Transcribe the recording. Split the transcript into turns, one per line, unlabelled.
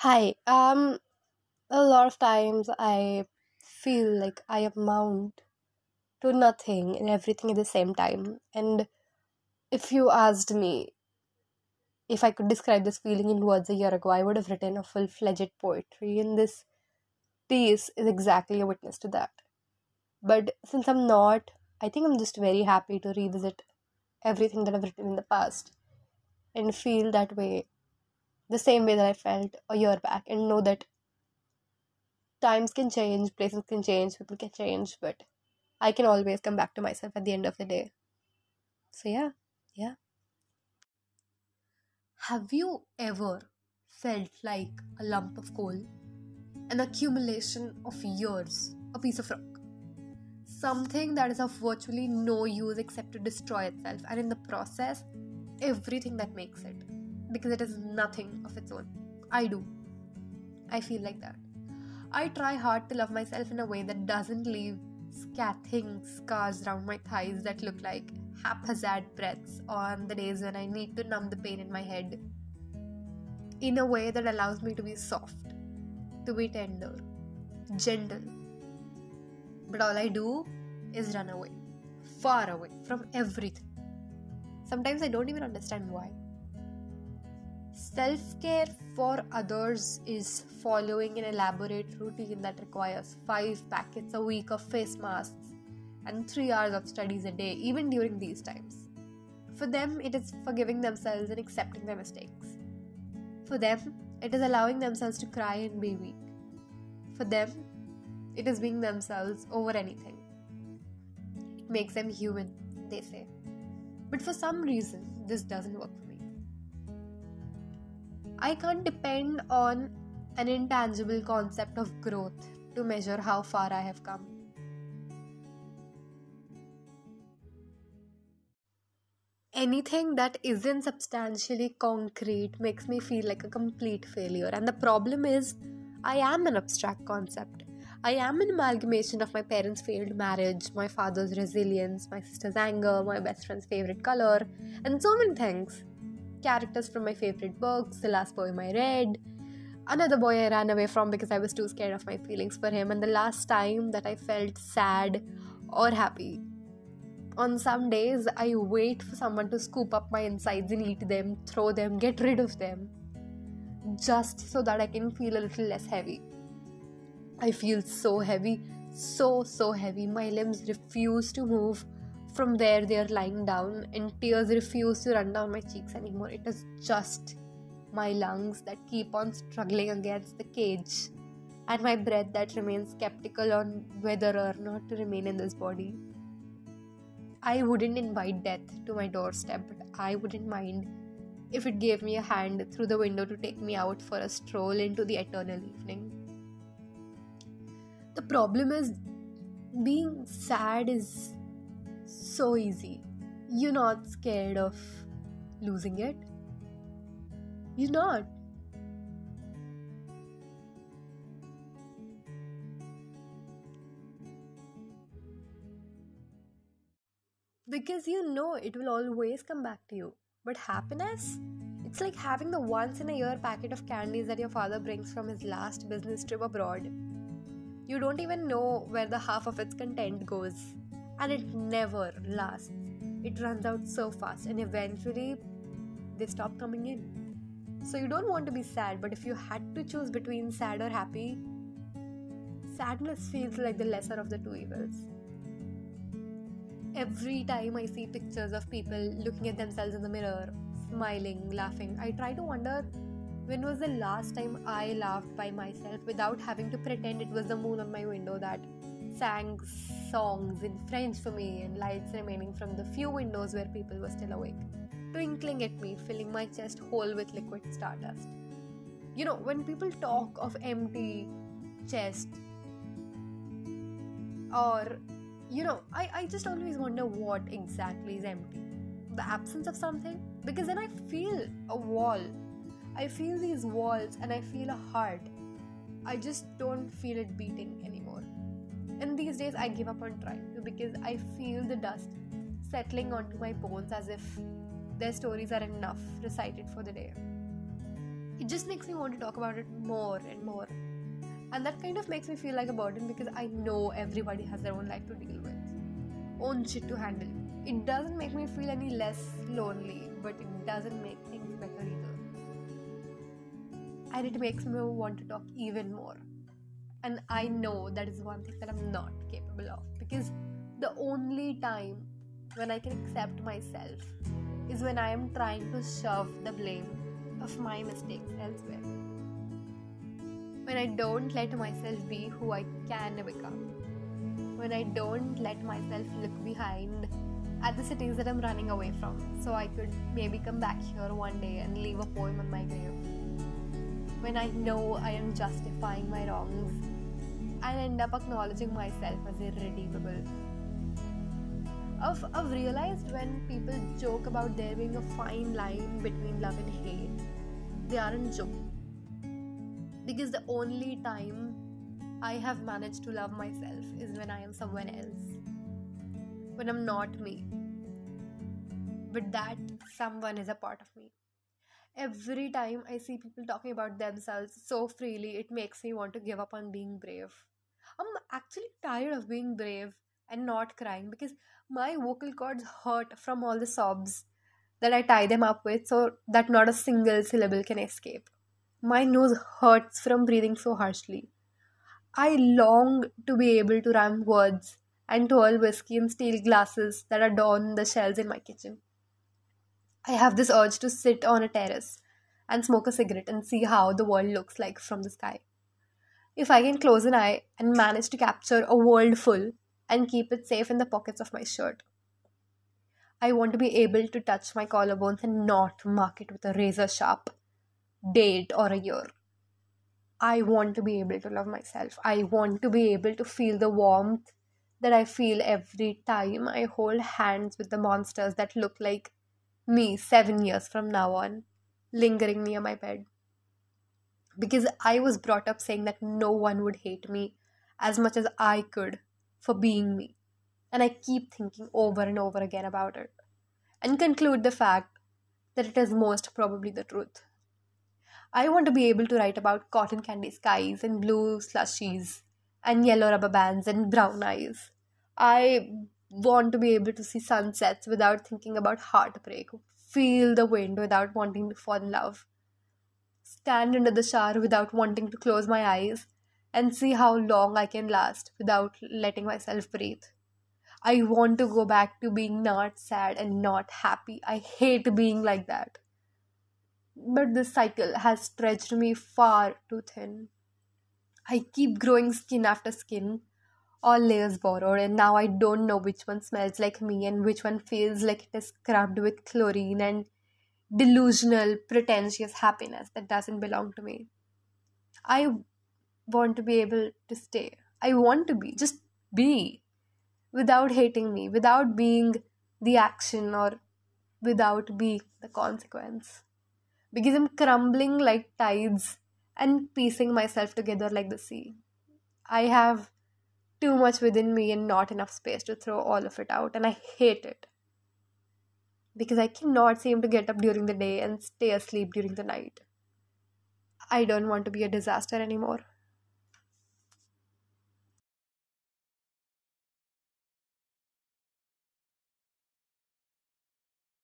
Hi. Um, a lot of times I feel like I amount to nothing and everything at the same time. And if you asked me if I could describe this feeling in words a year ago, I would have written a full fledged poetry. And this piece is exactly a witness to that. But since I'm not, I think I'm just very happy to revisit everything that I've written in the past and feel that way, the same way that I felt a year back, and know that times can change, places can change, people can change, but I can always come back to myself at the end of the day. So, yeah, yeah. Have you ever felt like a lump of coal? An accumulation of years, a piece of rock? Something that is of virtually no use except to destroy itself, and in the process, everything that makes it. Because it is nothing of its own. I do. I feel like that. I try hard to love myself in a way that doesn't leave scathing scars around my thighs that look like haphazard breaths on the days when I need to numb the pain in my head. In a way that allows me to be soft, to be tender, gentle. But all I do is run away, far away from everything. Sometimes I don't even understand why. Self care for others is following an elaborate routine that requires five packets a week of face masks and three hours of studies a day, even during these times. For them, it is forgiving themselves and accepting their mistakes. For them, it is allowing themselves to cry and be weak. For them, it is being themselves over anything. It makes them human, they say. But for some reason, this doesn't work for me. I can't depend on an intangible concept of growth to measure how far I have come. Anything that isn't substantially concrete makes me feel like a complete failure. And the problem is, I am an abstract concept. I am an amalgamation of my parents' failed marriage, my father's resilience, my sister's anger, my best friend's favorite color, and so many things characters from my favorite books, the last poem I read, another boy I ran away from because I was too scared of my feelings for him, and the last time that I felt sad or happy. On some days, I wait for someone to scoop up my insides and eat them, throw them, get rid of them, just so that I can feel a little less heavy. I feel so heavy, so, so heavy. My limbs refuse to move from where they are lying down, and tears refuse to run down my cheeks anymore. It is just my lungs that keep on struggling against the cage, and my breath that remains skeptical on whether or not to remain in this body. I wouldn't invite death to my doorstep, but I wouldn't mind if it gave me a hand through the window to take me out for a stroll into the eternal evening. The problem is, being sad is so easy. You're not scared of losing it. You're not. Because you know it will always come back to you. But happiness? It's like having the once in a year packet of candies that your father brings from his last business trip abroad. You don't even know where the half of its content goes and it never lasts. It runs out so fast, and eventually they stop coming in. So, you don't want to be sad, but if you had to choose between sad or happy, sadness feels like the lesser of the two evils. Every time I see pictures of people looking at themselves in the mirror, smiling, laughing, I try to wonder when was the last time I laughed by myself without having to pretend it was the moon on my window that sang songs in French for me and lights remaining from the few windows where people were still awake, twinkling at me, filling my chest whole with liquid stardust. You know, when people talk of empty chest, or you know, I, I just always wonder what exactly is empty. The absence of something? Because then I feel a wall. I feel these walls and I feel a heart. I just don't feel it beating anymore. And these days I give up on trying to because I feel the dust settling onto my bones as if their stories are enough recited for the day. It just makes me want to talk about it more and more. And that kind of makes me feel like a burden because I know everybody has their own life to deal with, own shit to handle. It doesn't make me feel any less lonely, but it doesn't make things better either. And it makes me want to talk even more. And I know that is one thing that I'm not capable of because the only time when I can accept myself is when I am trying to shove the blame of my mistakes elsewhere. When I don't let myself be who I can become. When I don't let myself look behind at the cities that I'm running away from so I could maybe come back here one day and leave a poem on my grave. When I know I am justifying my wrongs and end up acknowledging myself as irredeemable I've, I've realized when people joke about there being a fine line between love and hate, they aren't joking. Because the only time I have managed to love myself is when I am someone else. When I'm not me. But that someone is a part of me. Every time I see people talking about themselves so freely, it makes me want to give up on being brave. I'm actually tired of being brave and not crying because my vocal cords hurt from all the sobs that I tie them up with so that not a single syllable can escape. My nose hurts from breathing so harshly. I long to be able to rhyme words and twirl whiskey in steel glasses that adorn the shelves in my kitchen. I have this urge to sit on a terrace and smoke a cigarette and see how the world looks like from the sky. If I can close an eye and manage to capture a world full and keep it safe in the pockets of my shirt. I want to be able to touch my collarbones and not mark it with a razor sharp date or a year. I want to be able to love myself. I want to be able to feel the warmth that I feel every time I hold hands with the monsters that look like me seven years from now on, lingering near my bed. Because I was brought up saying that no one would hate me as much as I could for being me. And I keep thinking over and over again about it and conclude the fact that it is most probably the truth. I want to be able to write about cotton candy skies and blue slushies and yellow rubber bands and brown eyes. I want to be able to see sunsets without thinking about heartbreak, feel the wind without wanting to fall in love, stand under the shower without wanting to close my eyes, and see how long I can last without letting myself breathe. I want to go back to being not sad and not happy. I hate being like that. But this cycle has stretched me far too thin. I keep growing skin after skin, all layers borrowed, and now I don't know which one smells like me and which one feels like it is scrubbed with chlorine and delusional, pretentious happiness that doesn't belong to me. I want to be able to stay. I want to be, just be, without hating me, without being the action or without being the consequence. Because I'm crumbling like tides and piecing myself together like the sea. I have too much within me and not enough space to throw all of it out, and I hate it. Because I cannot seem to get up during the day and stay asleep during the night. I don't want to be a disaster anymore.